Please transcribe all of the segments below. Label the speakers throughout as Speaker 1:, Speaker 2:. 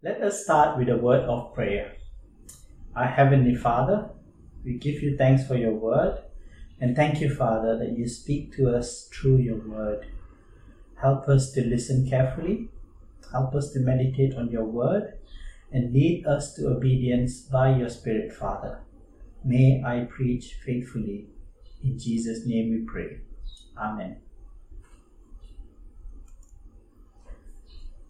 Speaker 1: Let us start with a word of prayer. Our Heavenly Father, we give you thanks for your word and thank you, Father, that you speak to us through your word. Help us to listen carefully, help us to meditate on your word, and lead us to obedience by your Spirit, Father. May I preach faithfully. In Jesus' name we pray. Amen.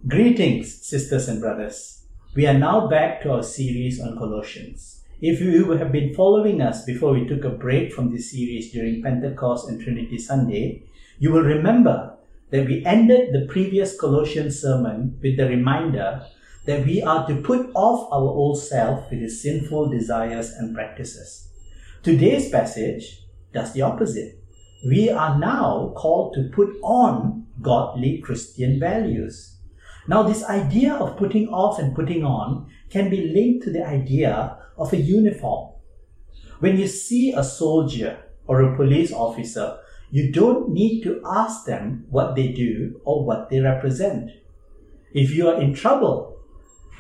Speaker 1: Greetings, sisters and brothers. We are now back to our series on Colossians. If you have been following us before we took a break from this series during Pentecost and Trinity Sunday, you will remember that we ended the previous Colossians sermon with the reminder that we are to put off our old self with its sinful desires and practices. Today's passage does the opposite. We are now called to put on godly Christian values. Now, this idea of putting off and putting on can be linked to the idea of a uniform. When you see a soldier or a police officer, you don't need to ask them what they do or what they represent. If you are in trouble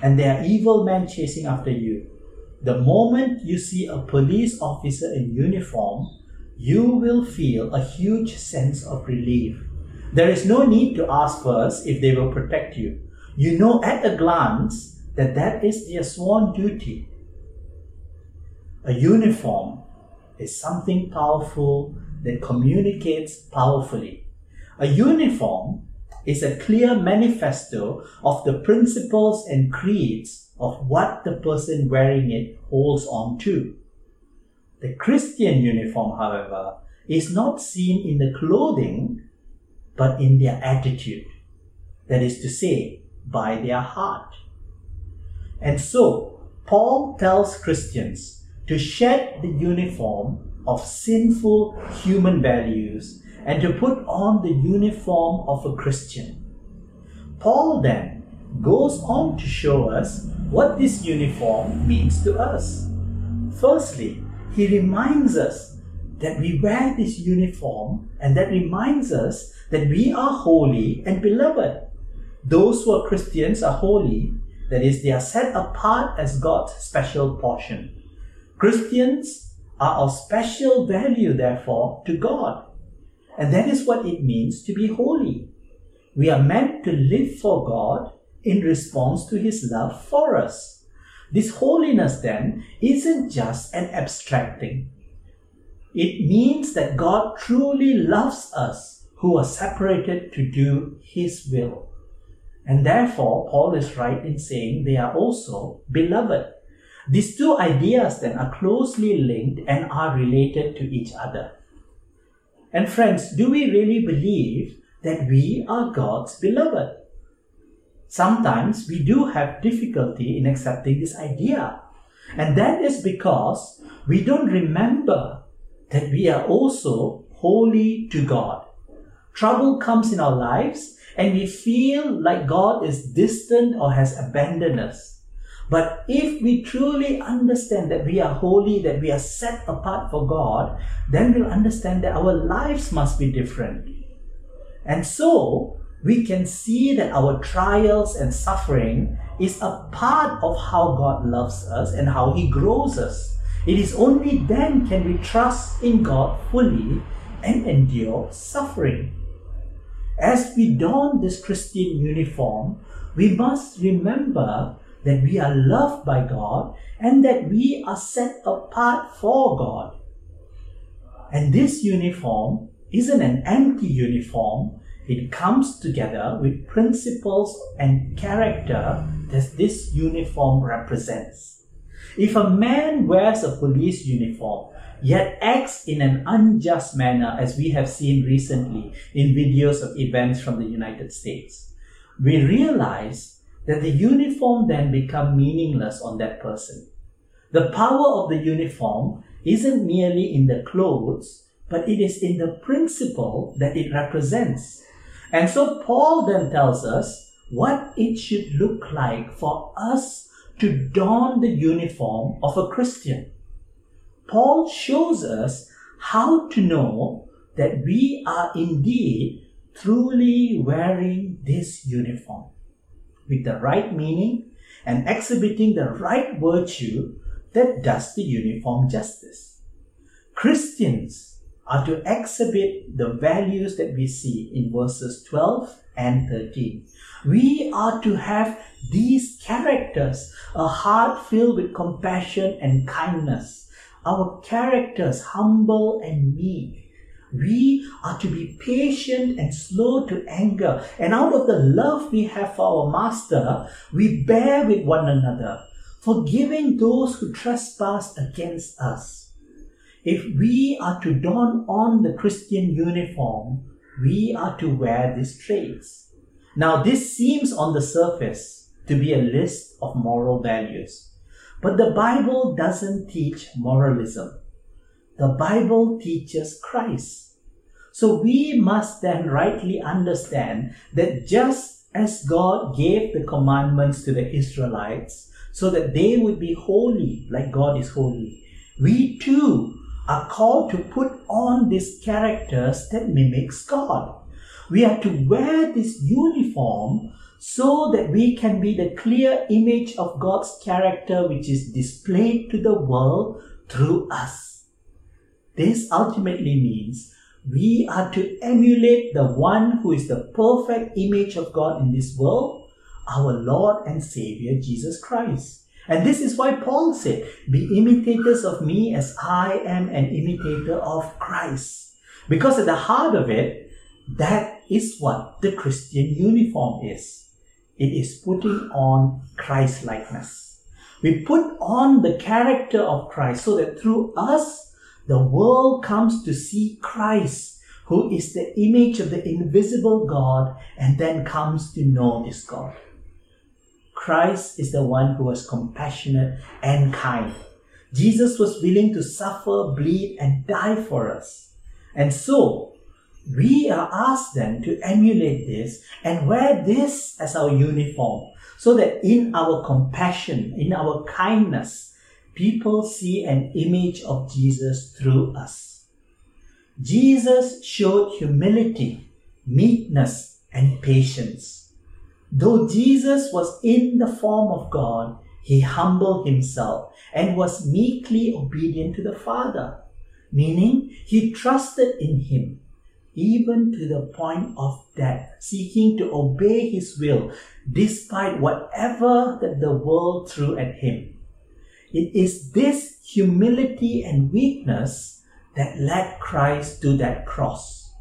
Speaker 1: and there are evil men chasing after you, the moment you see a police officer in uniform, you will feel a huge sense of relief there is no need to ask first if they will protect you. You know at a glance that that is their sworn duty. A uniform is something powerful that communicates powerfully. A uniform is a clear manifesto of the principles and creeds of what the person wearing it holds on to. The Christian uniform, however, is not seen in the clothing but in their attitude. That is to say, by their heart. And so, Paul tells Christians to shed the uniform of sinful human values and to put on the uniform of a Christian. Paul then goes on to show us what this uniform means to us. Firstly, he reminds us that we wear this uniform and that reminds us that we are holy and beloved. Those who are Christians are holy, that is, they are set apart as God's special portion. Christians are of special value, therefore, to God. And that is what it means to be holy. We are meant to live for God in response to His love for us. This holiness, then, isn't just an abstract thing. It means that God truly loves us who are separated to do His will. And therefore, Paul is right in saying they are also beloved. These two ideas then are closely linked and are related to each other. And friends, do we really believe that we are God's beloved? Sometimes we do have difficulty in accepting this idea. And that is because we don't remember that we are also holy to God. Trouble comes in our lives and we feel like God is distant or has abandoned us. But if we truly understand that we are holy, that we are set apart for God, then we'll understand that our lives must be different. And so, we can see that our trials and suffering is a part of how God loves us and how He grows us. It is only then can we trust in God fully and endure suffering. As we don this Christian uniform, we must remember that we are loved by God and that we are set apart for God. And this uniform isn't an empty uniform, it comes together with principles and character that this uniform represents. If a man wears a police uniform, yet acts in an unjust manner, as we have seen recently in videos of events from the United States, we realize that the uniform then become meaningless on that person. The power of the uniform isn't merely in the clothes, but it is in the principle that it represents. And so Paul then tells us what it should look like for us to don the uniform of a Christian. Paul shows us how to know that we are indeed truly wearing this uniform with the right meaning and exhibiting the right virtue that does the uniform justice. Christians are to exhibit the values that we see in verses 12 and 13. We are to have these characters, a heart filled with compassion and kindness, our characters humble and meek. We are to be patient and slow to anger, and out of the love we have for our Master, we bear with one another, forgiving those who trespass against us. If we are to don on the Christian uniform, we are to wear these traits. Now, this seems on the surface to be a list of moral values, but the Bible doesn't teach moralism. The Bible teaches Christ. So we must then rightly understand that just as God gave the commandments to the Israelites so that they would be holy like God is holy, we too are called to put on these characters that mimics God. We are to wear this uniform so that we can be the clear image of God's character which is displayed to the world through us. This ultimately means we are to emulate the one who is the perfect image of God in this world, our Lord and Savior Jesus Christ. And this is why Paul said, Be imitators of me as I am an imitator of Christ. Because at the heart of it, that is what the Christian uniform is. It is putting on Christ likeness. We put on the character of Christ so that through us, the world comes to see Christ, who is the image of the invisible God, and then comes to know this God. Christ is the one who was compassionate and kind. Jesus was willing to suffer, bleed, and die for us. And so, we are asked then to emulate this and wear this as our uniform so that in our compassion, in our kindness, people see an image of Jesus through us. Jesus showed humility, meekness, and patience. Though Jesus was in the form of God, he humbled himself and was meekly obedient to the Father, meaning he trusted in him even to the point of death, seeking to obey his will despite whatever that the world threw at him. It is this humility and weakness that led Christ to that cross.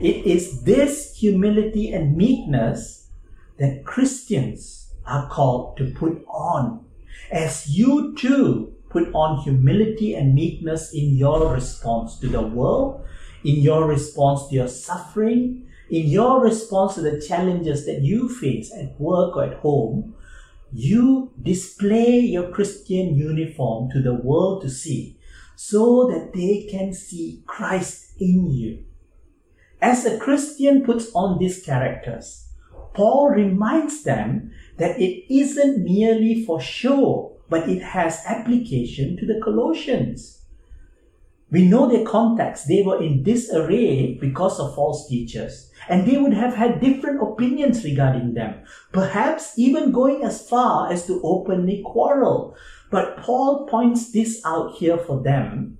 Speaker 1: It is this humility and meekness that Christians are called to put on. As you too put on humility and meekness in your response to the world, in your response to your suffering, in your response to the challenges that you face at work or at home, you display your Christian uniform to the world to see so that they can see Christ in you. As a Christian puts on these characters, Paul reminds them that it isn't merely for show, but it has application to the Colossians. We know their context. They were in disarray because of false teachers, and they would have had different opinions regarding them, perhaps even going as far as to openly quarrel. But Paul points this out here for them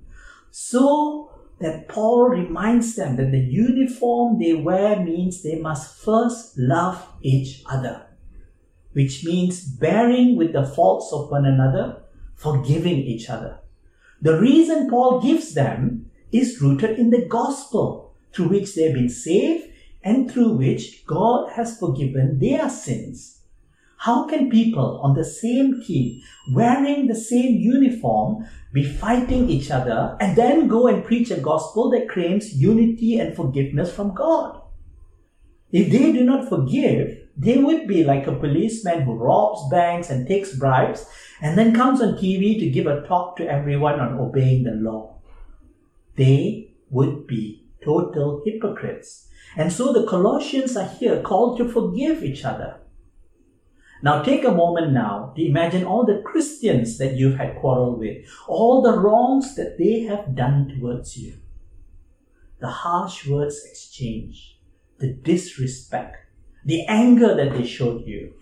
Speaker 1: so that Paul reminds them that the uniform they wear means they must first love each other, which means bearing with the faults of one another, forgiving each other. The reason Paul gives them is rooted in the gospel through which they have been saved and through which God has forgiven their sins. How can people on the same team, wearing the same uniform, be fighting each other and then go and preach a gospel that claims unity and forgiveness from God? If they do not forgive, they would be like a policeman who robs banks and takes bribes and then comes on TV to give a talk to everyone on obeying the law. They would be total hypocrites. And so the Colossians are here called to forgive each other. Now take a moment now to imagine all the Christians that you've had quarrel with, all the wrongs that they have done towards you. The harsh words exchanged, the disrespect, the anger that they showed you,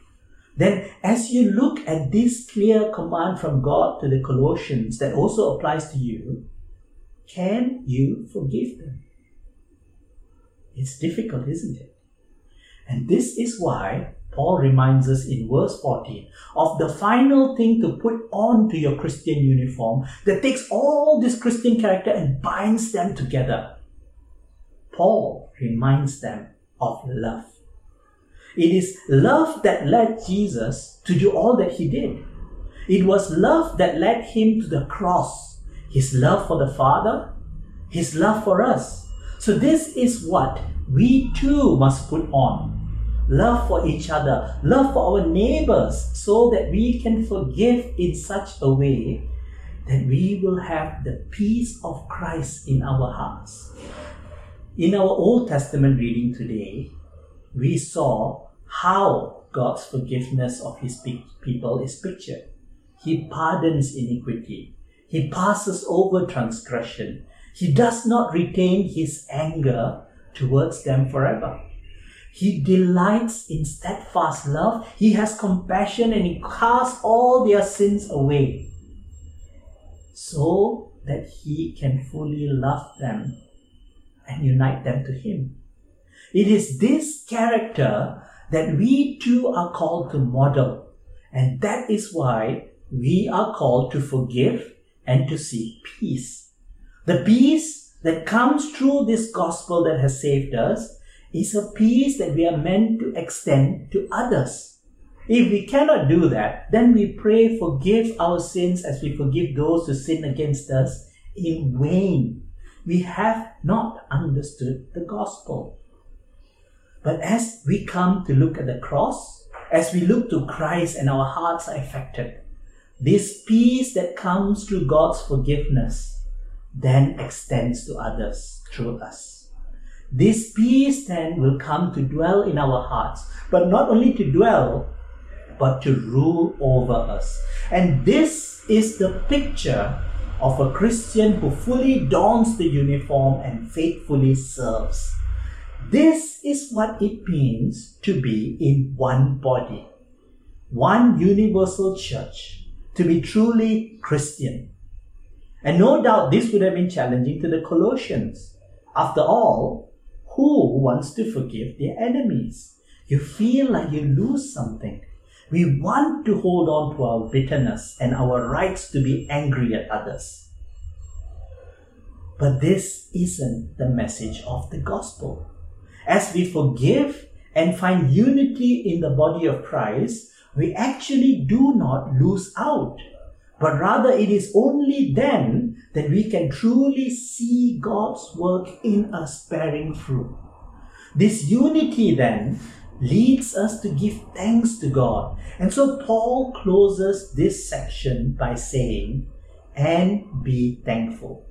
Speaker 1: then as you look at this clear command from God to the Colossians that also applies to you, can you forgive them? It's difficult, isn't it? And this is why Paul reminds us in verse 14 of the final thing to put on to your Christian uniform that takes all this Christian character and binds them together. Paul reminds them of love. It is love that led Jesus to do all that he did. It was love that led him to the cross. His love for the Father, his love for us. So, this is what we too must put on love for each other, love for our neighbors, so that we can forgive in such a way that we will have the peace of Christ in our hearts. In our Old Testament reading today, we saw how God's forgiveness of his people is pictured. He pardons iniquity. He passes over transgression. He does not retain his anger towards them forever. He delights in steadfast love. He has compassion and he casts all their sins away so that he can fully love them and unite them to him. It is this character that we too are called to model. And that is why we are called to forgive and to seek peace. The peace that comes through this gospel that has saved us is a peace that we are meant to extend to others. If we cannot do that, then we pray, forgive our sins as we forgive those who sin against us in vain. We have not understood the gospel. But as we come to look at the cross, as we look to Christ and our hearts are affected, this peace that comes through God's forgiveness then extends to others through us. This peace then will come to dwell in our hearts, but not only to dwell, but to rule over us. And this is the picture of a Christian who fully dons the uniform and faithfully serves. This is what it means to be in one body, one universal church, to be truly Christian. And no doubt this would have been challenging to the Colossians. After all, who wants to forgive their enemies? You feel like you lose something. We want to hold on to our bitterness and our rights to be angry at others. But this isn't the message of the gospel. As we forgive and find unity in the body of Christ, we actually do not lose out but rather it is only then that we can truly see God's work in us bearing fruit. This unity then leads us to give thanks to God. And so Paul closes this section by saying, and be thankful.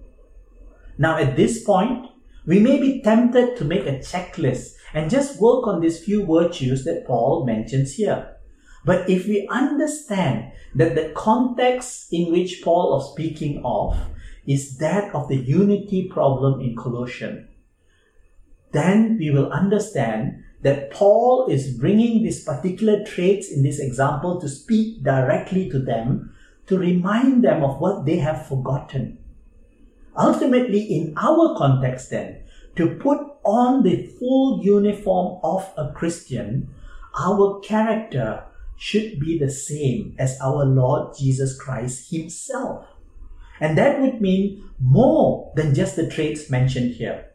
Speaker 1: Now, at this point, we may be tempted to make a checklist and just work on these few virtues that Paul mentions here. But if we understand that the context in which Paul is speaking of is that of the unity problem in Colossians, then we will understand that Paul is bringing these particular traits in this example to speak directly to them, to remind them of what they have forgotten. Ultimately, in our context, then, to put on the full uniform of a Christian, our character should be the same as our Lord Jesus Christ Himself. And that would mean more than just the traits mentioned here.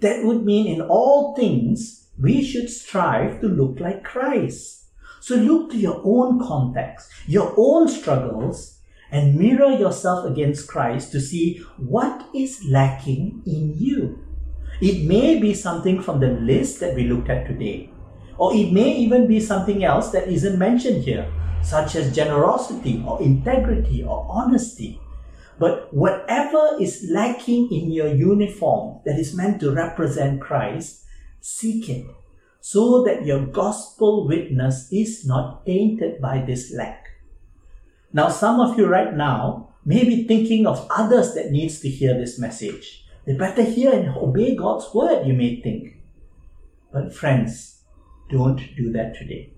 Speaker 1: That would mean in all things, we should strive to look like Christ. So look to your own context, your own struggles, and mirror yourself against Christ to see what is lacking in you. It may be something from the list that we looked at today. Or it may even be something else that isn't mentioned here, such as generosity or integrity or honesty. But whatever is lacking in your uniform that is meant to represent Christ, seek it so that your gospel witness is not tainted by this lack. Now, some of you right now may be thinking of others that needs to hear this message. They better hear and obey God's word, you may think. But friends, don't do that today.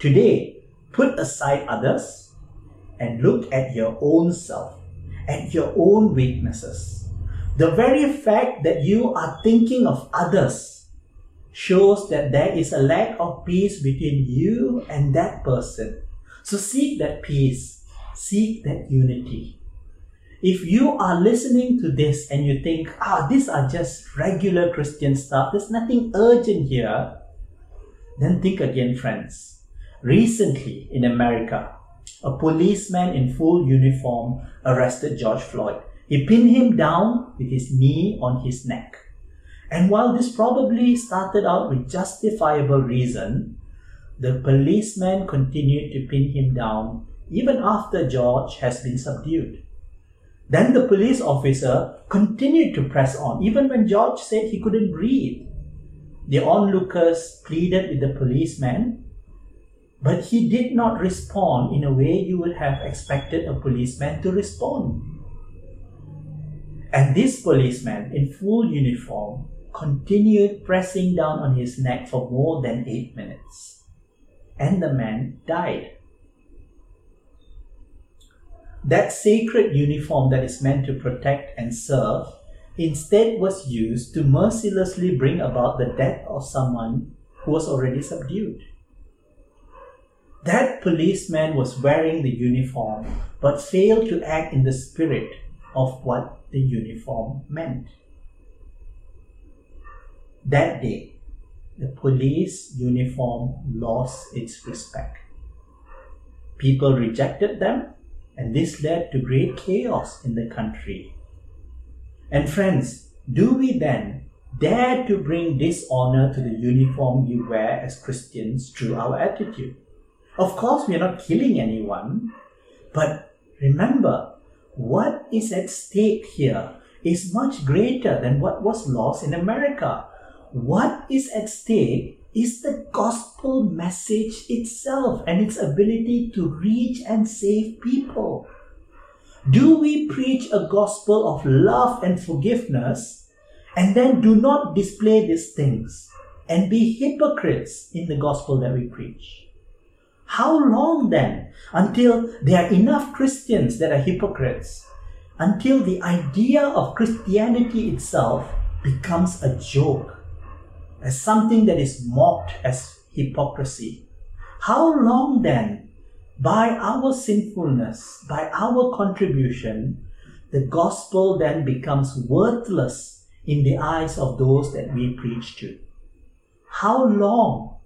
Speaker 1: Today, put aside others and look at your own self, at your own weaknesses. The very fact that you are thinking of others shows that there is a lack of peace between you and that person. So seek that peace, seek that unity. If you are listening to this and you think, ah, these are just regular Christian stuff, there's nothing urgent here, then think again, friends. Recently in America, a policeman in full uniform arrested George Floyd. He pinned him down with his knee on his neck. And while this probably started out with justifiable reason, the policeman continued to pin him down even after George has been subdued. Then the police officer continued to press on, even when George said he couldn't breathe. The onlookers pleaded with the policeman, but he did not respond in a way you would have expected a policeman to respond. And this policeman in full uniform continued pressing down on his neck for more than eight minutes. And the man died. That sacred uniform that is meant to protect and serve instead was used to mercilessly bring about the death of someone who was already subdued. That policeman was wearing the uniform but failed to act in the spirit of what the uniform meant. That day, the police uniform lost its respect. People rejected them and this led to great chaos in the country. And friends, do we then dare to bring dishonor to the uniform we wear as Christians through our attitude? Of course, we are not killing anyone, but remember, what is at stake here is much greater than what was lost in America. What is at stake is the gospel message itself and its ability to reach and save people. Do we preach a gospel of love and forgiveness and then do not display these things and be hypocrites in the gospel that we preach? How long then until there are enough Christians that are hypocrites? Until the idea of Christianity itself becomes a joke as something that is mocked as hypocrisy. How long then, by our sinfulness, by our contribution, the gospel then becomes worthless in the eyes of those that we preach to? How long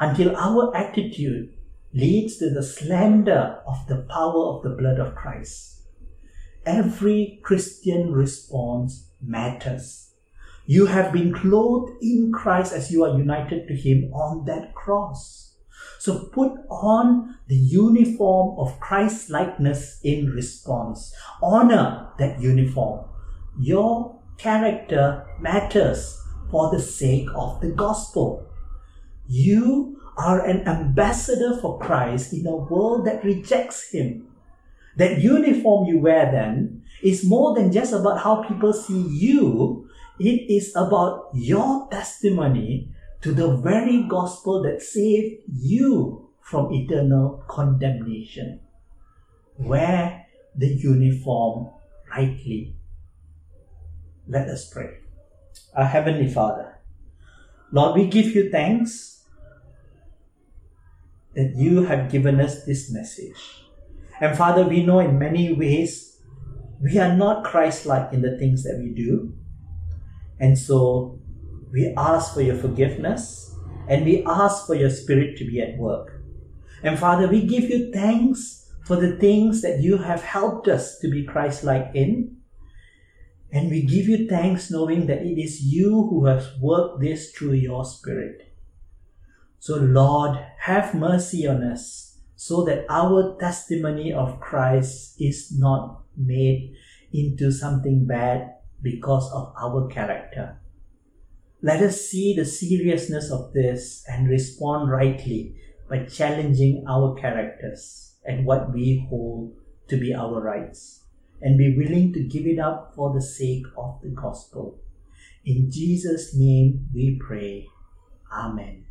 Speaker 1: until our attitude leads to the slander of the power of the blood of Christ? Every Christian response matters. You have been clothed in Christ as you are united to Him on that cross. So put on the uniform of Christ likeness in response. Honor that uniform. Your character matters for the sake of the gospel. You are an ambassador for Christ in a world that rejects Him. That uniform you wear then is more than just about how people see you, it is about your testimony to the very gospel that saved you from eternal condemnation. Wear the uniform rightly. Let us pray. Our Heavenly Father, Lord, we give you thanks that you have given us this message. And Father, we know in many ways we are not Christ like in the things that we do. And so we ask for your forgiveness and we ask for your spirit to be at work. And Father, we give you thanks for the things that you have helped us to be Christ like in. And we give you thanks knowing that it is you who has worked this through your spirit. So, Lord, have mercy on us so that our testimony of Christ is not made into something bad because of our character. Let us see the seriousness of this and respond rightly by challenging our characters and what we hold to be our rights and be willing to give it up for the sake of the gospel. In Jesus' name we pray. Amen.